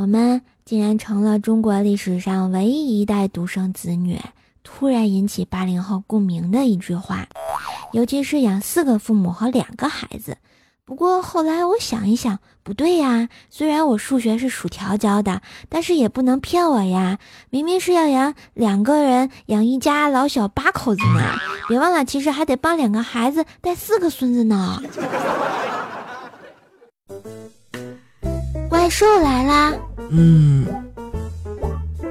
我们竟然成了中国历史上唯一一代独生子女，突然引起八零后共鸣的一句话，尤其是养四个父母和两个孩子。不过后来我想一想，不对呀，虽然我数学是薯条教的，但是也不能骗我呀，明明是要养两个人，养一家老小八口子呢。别忘了，其实还得帮两个孩子带四个孙子呢。怪兽来啦！嗯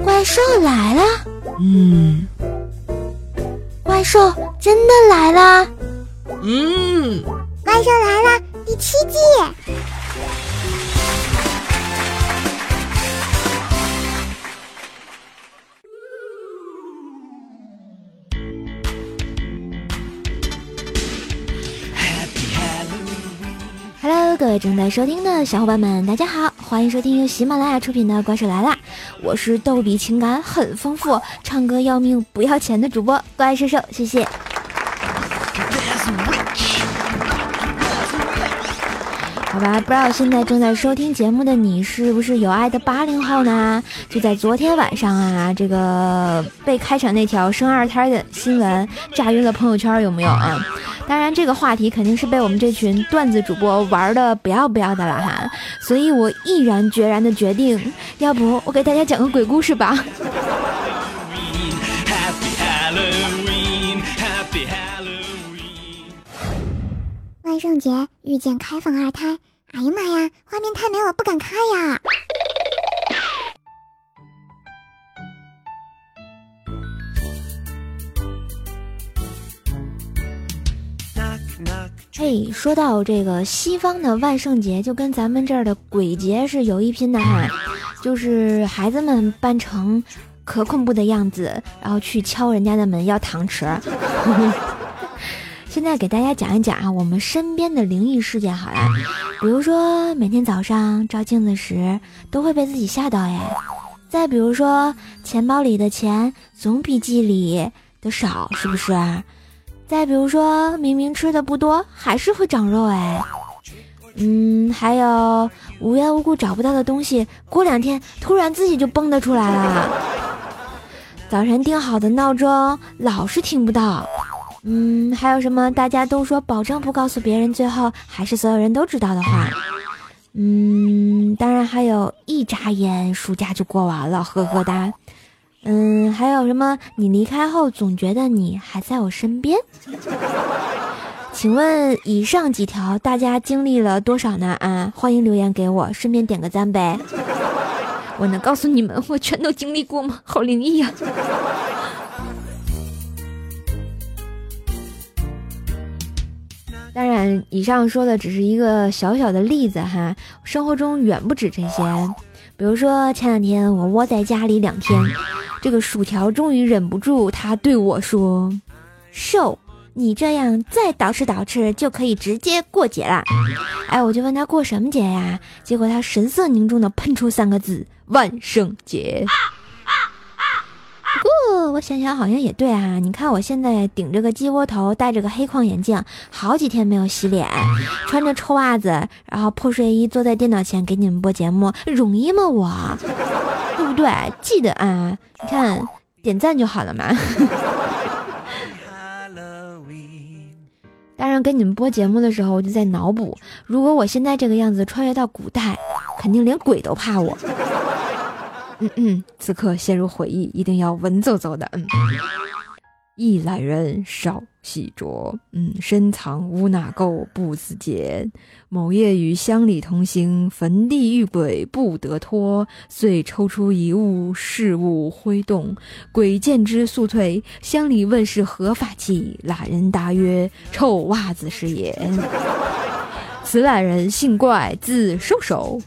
怪兽来了！嗯怪兽真的来啦！嗯，怪兽来了第七季。Hello，各位正在收听的小伙伴们，大家好，欢迎收听由喜马拉雅出品的《怪兽来啦》，我是逗比情感很丰富，唱歌要命不要钱的主播怪兽兽，谢谢。好吧，不知道现在正在收听节目的你是不是有爱的八零后呢？就在昨天晚上啊，这个被开场那条生二胎的新闻炸晕了朋友圈，有没有啊？当然，这个话题肯定是被我们这群段子主播玩的不要不要的了哈，所以我毅然决然的决定，要不我给大家讲个鬼故事吧。Happy Halloween, Happy Halloween. 万圣节遇见开放二胎，哎呀妈呀，画面太美，我不敢看呀！嘿，说到这个西方的万圣节，就跟咱们这儿的鬼节是有一拼的哈，就是孩子们扮成可恐怖的样子，然后去敲人家的门要糖吃。现在给大家讲一讲啊，我们身边的灵异事件好了，比如说每天早上照镜子时都会被自己吓到哎，再比如说钱包里的钱总比记里的少，是不是？再比如说，明明吃的不多，还是会长肉哎。嗯，还有无缘无故找不到的东西，过两天突然自己就蹦跶出来了。早晨定好的闹钟老是听不到。嗯，还有什么大家都说保证不告诉别人，最后还是所有人都知道的话。嗯，当然还有一眨眼暑假就过完了，呵呵哒。嗯，还有什么？你离开后总觉得你还在我身边。请问以上几条大家经历了多少呢？啊，欢迎留言给我，顺便点个赞呗。我能告诉你们，我全都经历过吗？好灵异呀、当然，以上说的只是一个小小的例子哈，生活中远不止这些。比如说前两天我窝在家里两天，这个薯条终于忍不住，他对我说：“瘦，你这样再捯饬捯饬就可以直接过节了。”哎，我就问他过什么节呀？结果他神色凝重的喷出三个字：“万圣节。”不过我想想好像也对啊，你看我现在顶着个鸡窝头，戴着个黑框眼镜，好几天没有洗脸，穿着臭袜子，然后破睡衣坐在电脑前给你们播节目，容易吗我？对不对？记得啊，你看点赞就好了嘛。当然，跟你们播节目的时候，我就在脑补，如果我现在这个样子穿越到古代，肯定连鬼都怕我。嗯嗯，此刻陷入回忆，一定要文绉绉的。嗯，一懒人少戏着，嗯，深藏无哪垢不自见。某夜与乡里同行，坟地遇鬼不得脱，遂抽出一物，事物挥动，鬼见之速退。乡里问是何法器，懒人答曰：臭袜子是也。此懒人姓怪，字瘦手。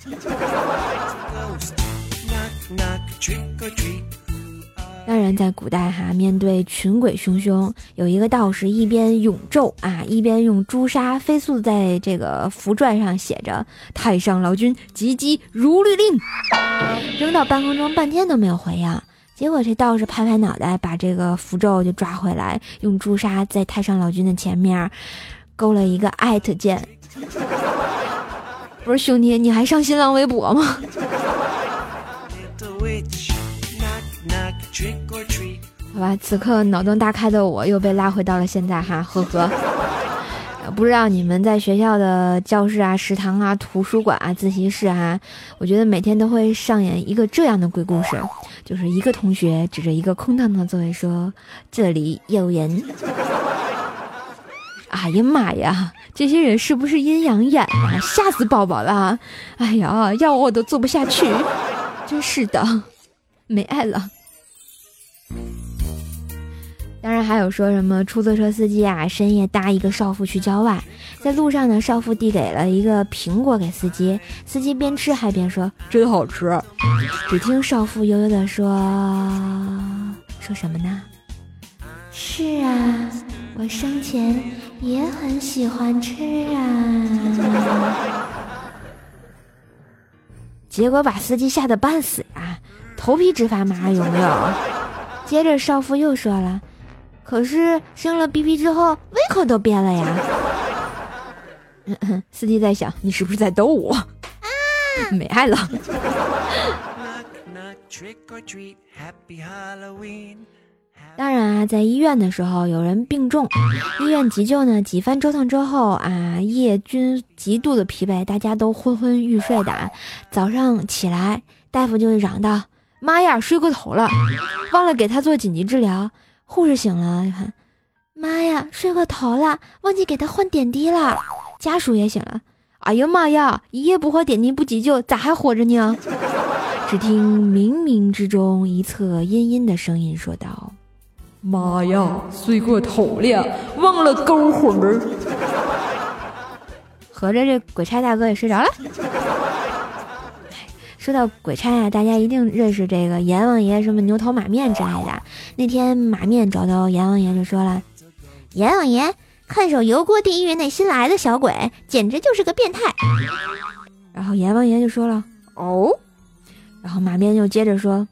当然，在古代哈，面对群鬼汹汹，有一个道士一边咏咒啊，一边用朱砂飞速在这个符篆上写着“太上老君急急如律令”，扔到半空中半天都没有回应。结果这道士拍拍脑袋，把这个符咒就抓回来，用朱砂在太上老君的前面勾了一个艾特键。不是兄弟，你还上新浪微博吗？好吧，此刻脑洞大开的我又被拉回到了现在哈，呵呵。呃不知道你们在学校的教室啊、食堂啊、图书馆啊、自习室啊，我觉得每天都会上演一个这样的鬼故事，就是一个同学指着一个空荡荡的座位说：“这里有人。”哎呀妈呀，这些人是不是阴阳眼啊？吓死宝宝了！哎呀，要我都做不下去，真是的，没爱了。当然还有说什么出租车司机啊，深夜搭一个少妇去郊外，在路上呢，少妇递给了一个苹果给司机，司机边吃还边说真好吃。只听少妇悠悠地说说什么呢？是啊，我生前也很喜欢吃啊。结果把司机吓得半死啊，头皮直发麻，有没有？接着少妇又说了。可是生了 BP 之后，胃口都变了呀。司机在想，你是不是在逗我？啊 没爱了。当然啊，在医院的时候，有人病重，医院急救呢，几番折腾之后啊，夜均极度的疲惫，大家都昏昏欲睡的。早上起来，大夫就嚷道：“妈呀，睡过头了，忘了给他做紧急治疗。”护士醒了，看，妈呀，睡过头了，忘记给他换点滴了。家属也醒了，哎呀妈呀，一夜不换点滴不急救，咋还活着呢？只听冥冥之中一侧阴阴的声音说道。妈呀，睡过头了，忘了勾魂儿。合着这鬼差大哥也睡着了。说到鬼差啊，大家一定认识这个阎王爷什么牛头马面之类的。那天马面找到阎王爷就说了：“阎王爷，看守油锅地狱那新来的小鬼，简直就是个变态。”然后阎王爷就说了：“哦。”然后马面又接着说：“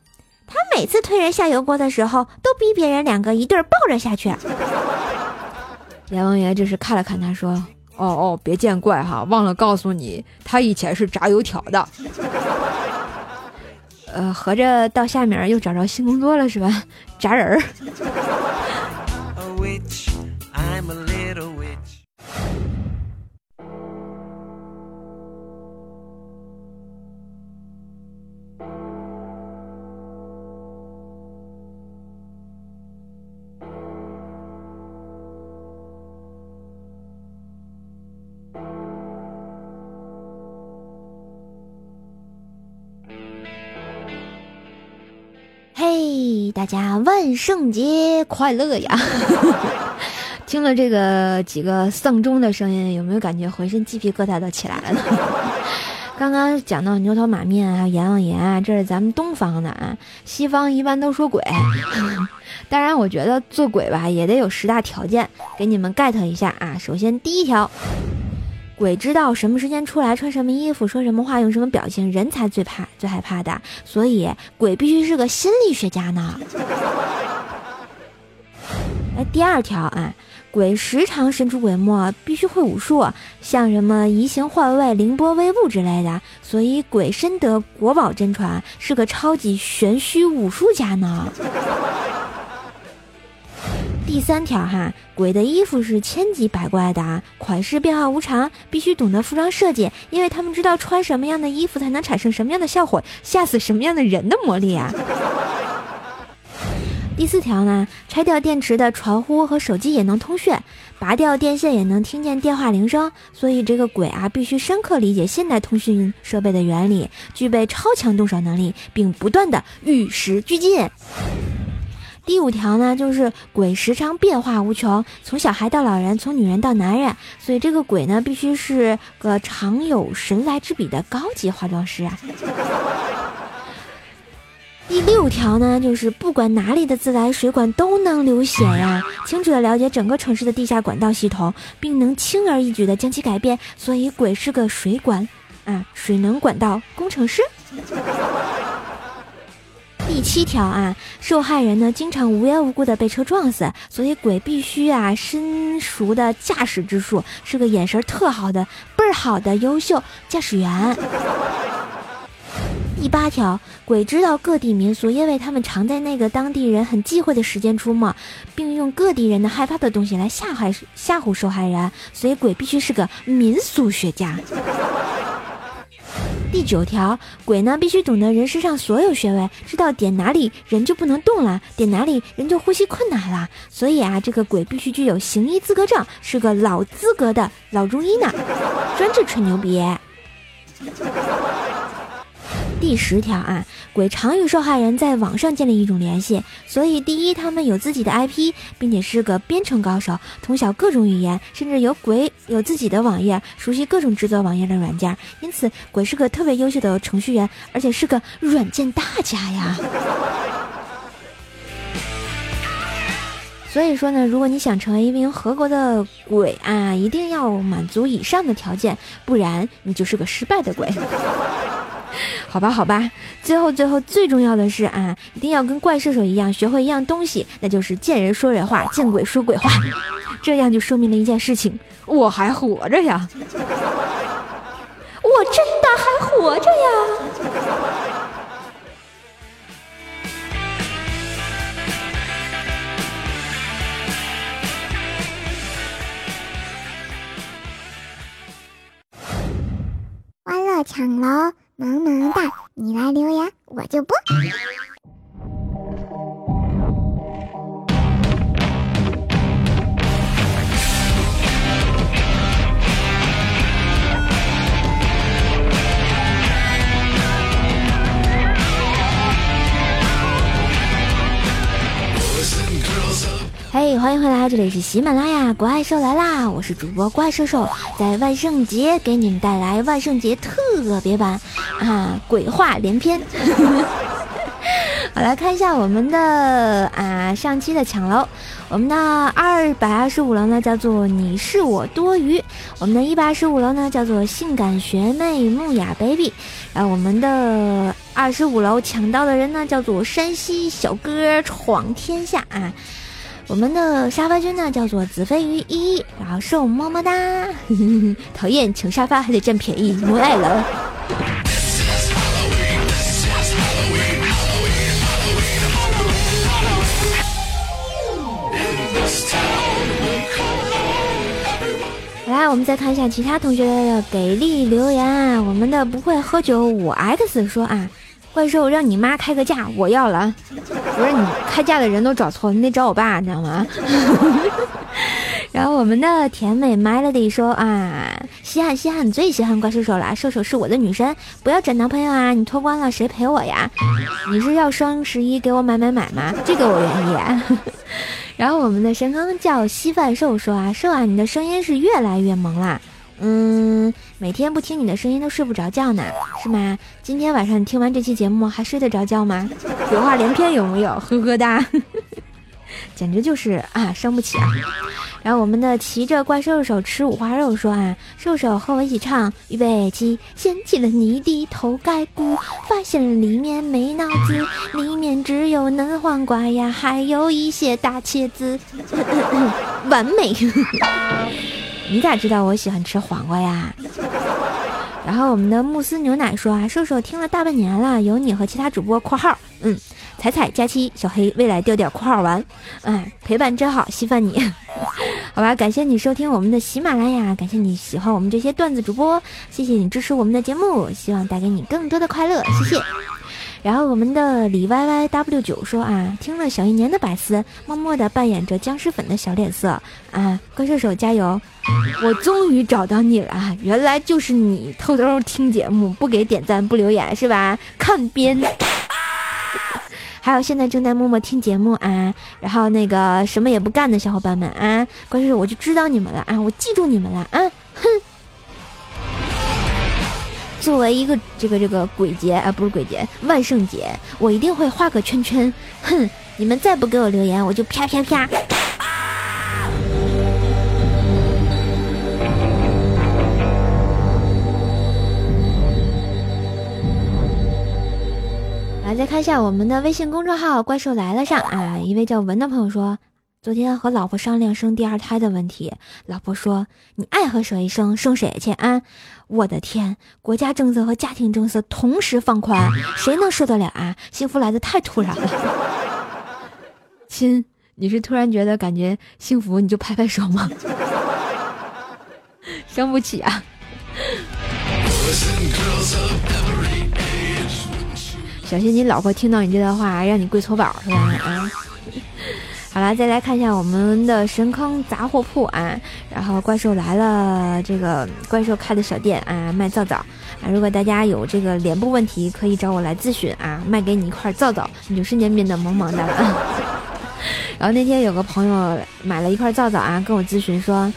他每次推人下油锅的时候，都逼别人两个一对抱着下去。”阎王爷这是看了看他说。哦哦，别见怪哈，忘了告诉你，他以前是炸油条的。呃，合着到下面又找着新工作了是吧？炸人儿。大家万圣节快乐呀！听了这个几个丧钟的声音，有没有感觉浑身鸡皮疙瘩都起来了？刚刚讲到牛头马面还有阎王爷啊，这是咱们东方的啊，西方一般都说鬼。当然，我觉得做鬼吧也得有十大条件，给你们 get 一下啊。首先，第一条，鬼知道什么时间出来，穿什么衣服，说什么话，用什么表情，人才最怕、最害怕的。所以，鬼必须是个心理学家呢。哎，第二条啊，鬼时常神出鬼没，必须会武术，像什么移形换位、凌波微步之类的。所以，鬼深得国宝真传，是个超级玄虚武术家呢。第三条哈，鬼的衣服是千奇百怪的啊，款式变化无常，必须懂得服装设计，因为他们知道穿什么样的衣服才能产生什么样的效果，吓死什么样的人的魔力啊。第四条呢，拆掉电池的传呼和手机也能通讯，拔掉电线也能听见电话铃声，所以这个鬼啊必须深刻理解现代通讯设备的原理，具备超强动手能力，并不断的与时俱进。第五条呢，就是鬼时常变化无穷，从小孩到老人，从女人到男人，所以这个鬼呢，必须是个常有神来之笔的高级化妆师啊。第六条呢，就是不管哪里的自来水管都能流血呀，清楚的了解整个城市的地下管道系统，并能轻而易举的将其改变，所以鬼是个水管啊水能管道工程师。第七条啊，受害人呢经常无缘无故的被车撞死，所以鬼必须啊深熟的驾驶之术，是个眼神特好的、倍儿好的优秀驾驶员。第八条，鬼知道各地民俗，因为他们常在那个当地人很忌讳的时间出没，并用各地人的害怕的东西来吓害吓唬受害人，所以鬼必须是个民俗学家。第九条，鬼呢必须懂得人身上所有穴位，知道点哪里人就不能动了，点哪里人就呼吸困难了。所以啊，这个鬼必须具有行医资格证，是个老资格的老中医呢，专治吹牛逼。第十条啊，鬼常与受害人在网上建立一种联系，所以第一，他们有自己的 IP，并且是个编程高手，通晓各种语言，甚至有鬼有自己的网页，熟悉各种制作网页的软件，因此鬼是个特别优秀的程序员，而且是个软件大家呀。所以说呢，如果你想成为一名合格的鬼啊，一定要满足以上的条件，不然你就是个失败的鬼。好吧，好吧，最后最后最重要的是啊，一定要跟怪射手一样，学会一样东西，那就是见人说人话，见鬼说鬼话，这样就说明了一件事情，我还活着呀！我真的还活着呀！喜马拉雅怪兽来啦！我是主播怪兽兽，在万圣节给你们带来万圣节特别版啊，鬼话连篇。好，来看一下我们的啊上期的抢楼，我们的二百二十五楼呢叫做你是我多余，我们的一百二十五楼呢叫做性感学妹木雅 baby，然后我们的二十五楼抢到的人呢叫做山西小哥闯天下啊。我们的沙发君呢叫做子飞鱼一，然后送么么哒，讨厌抢沙发还得占便宜，不爱了。来，我们再看一下其他同学的给力留言啊。我们的不会喝酒五 X 说啊，怪兽让你妈开个价，我要了。不是你开价的人都找错了，你得找我爸，你知道吗？然后我们的甜美 Melody 说啊，稀罕稀罕，你最稀罕怪兽手了，兽手是我的女神，不要找男朋友啊，你脱光了谁陪我呀？你是要双十一给我买买买吗？这个我愿意啊。然后我们的神坑叫稀饭兽说啊，兽啊，你的声音是越来越萌啦。嗯，每天不听你的声音都睡不着觉呢，是吗？今天晚上你听完这期节目还睡得着觉吗？鬼话连篇有没有？呵呵哒，简直就是啊，伤不起啊！然后我们的骑着怪兽手吃五花肉说啊，兽手和我一起唱，预备起，掀起了你的头盖骨，发现了里面没脑子，里面只有嫩黄瓜呀，还有一些大茄子，完美。你咋知道我喜欢吃黄瓜呀？然后我们的慕斯牛奶说啊，瘦瘦听了大半年了，有你和其他主播（括号嗯）彩彩佳期小黑未来调调（括号完）哎，陪伴真好，稀饭你。好吧，感谢你收听我们的喜马拉雅，感谢你喜欢我们这些段子主播，谢谢你支持我们的节目，希望带给你更多的快乐，谢谢。然后我们的李 Y Y W 九说啊，听了小一年的百思，默默的扮演着僵尸粉的小脸色啊，怪兽手加油！我终于找到你了，原来就是你偷偷听节目，不给点赞不留言是吧？看边。还有现在正在默默听节目啊，然后那个什么也不干的小伙伴们啊，怪兽手我就知道你们了啊，我记住你们了啊，哼。作为一个这个这个鬼节啊，不是鬼节，万圣节，我一定会画个圈圈。哼，你们再不给我留言，我就啪啪啪。来，再看一下我们的微信公众号“怪兽来了”上啊，一位叫文的朋友说：“昨天和老婆商量生第二胎的问题，老婆说：“你爱和谁生，生谁去啊？”我的天，国家政策和家庭政策同时放宽，谁能受得了啊？幸福来的太突然了。亲，你是突然觉得感觉幸福，你就拍拍手吗？生不起啊！小心你老婆听到你这段话，让你跪搓板是吧？啊！好了，再来看一下我们的神坑杂货铺啊，然后怪兽来了，这个怪兽开的小店啊，卖皂皂啊。如果大家有这个脸部问题，可以找我来咨询啊，卖给你一块皂皂，你就瞬间变得萌萌的了。然后那天有个朋友买了一块皂皂啊，跟我咨询说，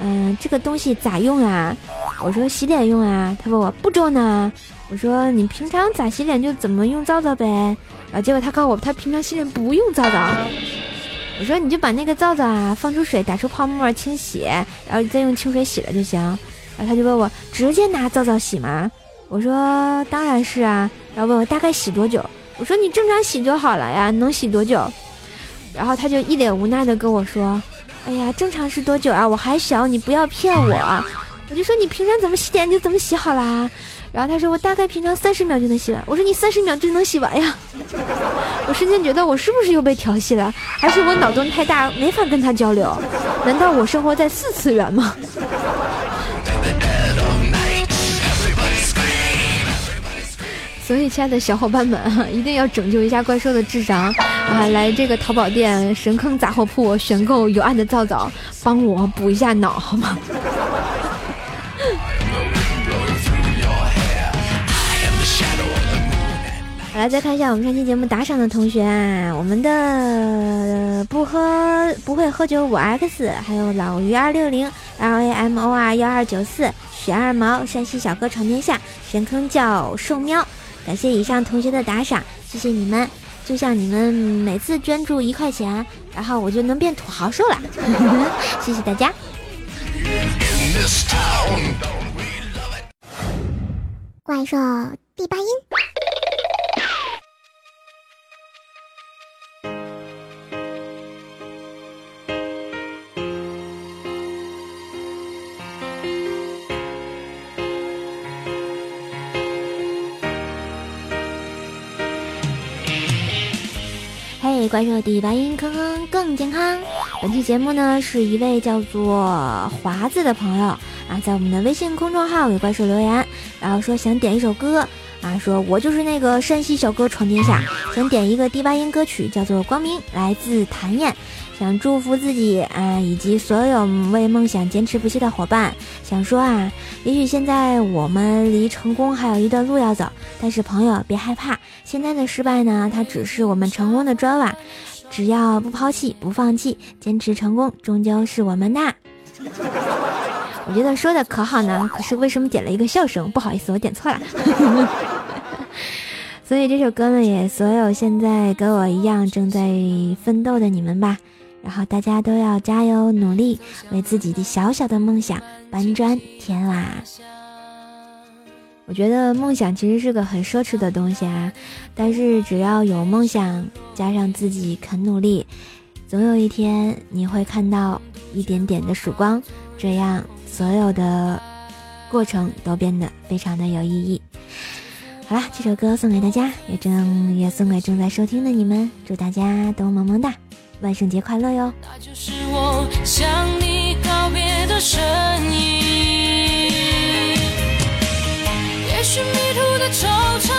嗯，这个东西咋用啊？我说洗脸用啊。他问我步骤呢？我说你平常咋洗脸就怎么用皂皂呗。然后结果他告诉我，他平常洗脸不用皂皂。我说你就把那个皂皂啊放出水，打出泡沫，清洗，然后再用清水洗了就行。然后他就问我直接拿皂皂洗吗？我说当然是啊。然后问我大概洗多久？我说你正常洗就好了呀，能洗多久？然后他就一脸无奈的跟我说：“哎呀，正常是多久啊？我还小，你不要骗我。”我就说你平常怎么洗脸就怎么洗好啦。然后他说我大概平常三十秒就能洗完。我说你三十秒就能洗完呀？我瞬间觉得我是不是又被调戏了？还是我脑洞太大没法跟他交流？难道我生活在四次元吗？所以，亲爱的小伙伴们，一定要拯救一下怪兽的智商啊！来这个淘宝店神坑杂货铺选购有爱的皂皂，帮我补一下脑好吗？好来，再看一下我们上期节目打赏的同学啊，我们的不喝不会喝酒五 X，还有老于二六零 L A M O R 幺二九四许二毛山西小哥闯天下神坑叫兽喵。感谢以上同学的打赏，谢谢你们！就像你们每次捐助一块钱，然后我就能变土豪兽了。谢谢大家！怪兽第八音。怪兽第八音，坑坑更健康。本期节目呢，是一位叫做华子的朋友啊，在我们的微信公众号给怪兽留言，然后说想点一首歌啊，说我就是那个山西小哥闯天下，想点一个第八音歌曲，叫做《光明》，来自谭燕。想祝福自己啊，以及所有为梦想坚持不懈的伙伴。想说啊，也许现在我们离成功还有一段路要走，但是朋友别害怕，现在的失败呢，它只是我们成功的砖瓦。只要不抛弃、不放弃，坚持成功终究是我们的。我觉得说的可好呢，可是为什么点了一个笑声？不好意思，我点错了。所以这首歌呢，也所有现在跟我一样正在奋斗的你们吧。然后大家都要加油努力，为自己的小小的梦想搬砖添瓦。我觉得梦想其实是个很奢侈的东西啊，但是只要有梦想，加上自己肯努力，总有一天你会看到一点点的曙光，这样所有的过程都变得非常的有意义。好啦，这首歌送给大家，也正也送给正在收听的你们，祝大家都萌萌哒！万圣节快乐哟！那就是我向你告别的身影。也许迷途的惆怅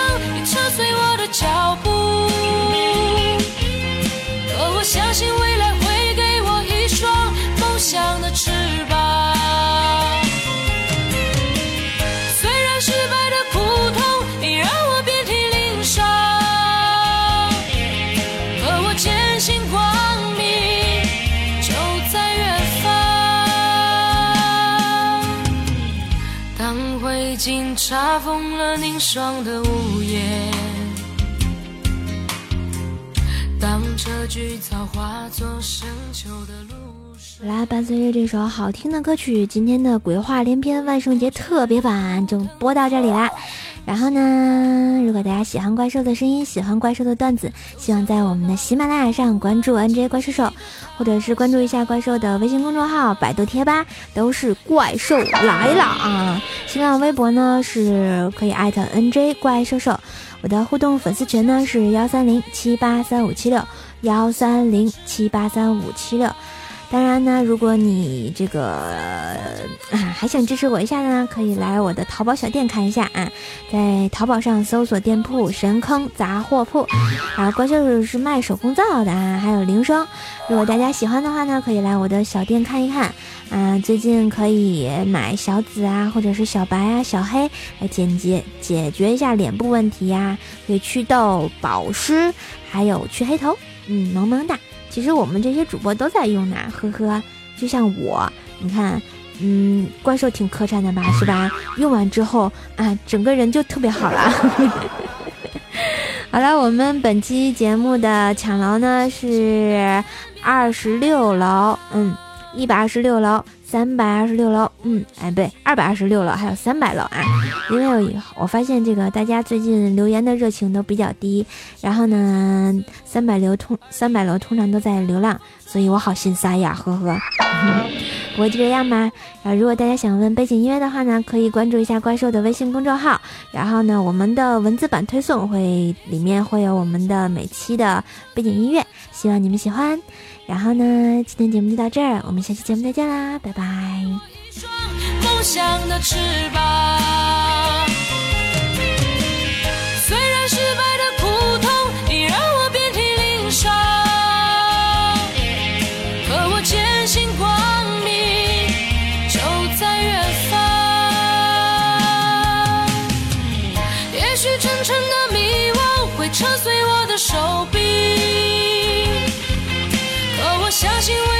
查封了凝霜的屋檐，当这菊草化作深秋的露水。好啦，伴随着这首好听的歌曲，今天的鬼话连篇万圣节特别版就播到这里啦。然后呢，如果大家喜欢怪兽的声音，喜欢怪兽的段子，希望在我们的喜马拉雅上关注 NJ 怪兽兽，或者是关注一下怪兽的微信公众号、百度贴吧，都是怪兽来了啊！新浪微博呢是可以艾特 NJ 怪兽兽，我的互动粉丝群呢是幺三零七八三五七六幺三零七八三五七六。当然呢，如果你这个啊还想支持我一下呢，可以来我的淘宝小店看一下啊，在淘宝上搜索店铺“神坑杂货铺”，然后怪兽是卖手工皂的啊，还有铃声。如果大家喜欢的话呢，可以来我的小店看一看。啊、最近可以买小紫啊，或者是小白啊、小黑来解决解决一下脸部问题呀、可以祛痘、保湿，还有去黑头。嗯，萌萌哒。其实我们这些主播都在用呢，呵呵。就像我，你看，嗯，怪兽挺磕碜的吧，是吧？用完之后啊，整个人就特别好了。好了，我们本期节目的抢楼呢是二十六楼，嗯，一百二十六楼，三百二十六楼，嗯，哎，不对，二百二十六楼，还有三百楼啊。因为我我发现这个大家最近留言的热情都比较低，然后呢，三百楼通三百楼通常都在流浪，所以我好心塞呀，呵呵。不过就这样吧。啊，如果大家想问背景音乐的话呢，可以关注一下怪兽的微信公众号，然后呢，我们的文字版推送会里面会有我们的每期的背景音乐，希望你们喜欢。然后呢，今天节目就到这儿，我们下期节目再见啦，拜拜。相信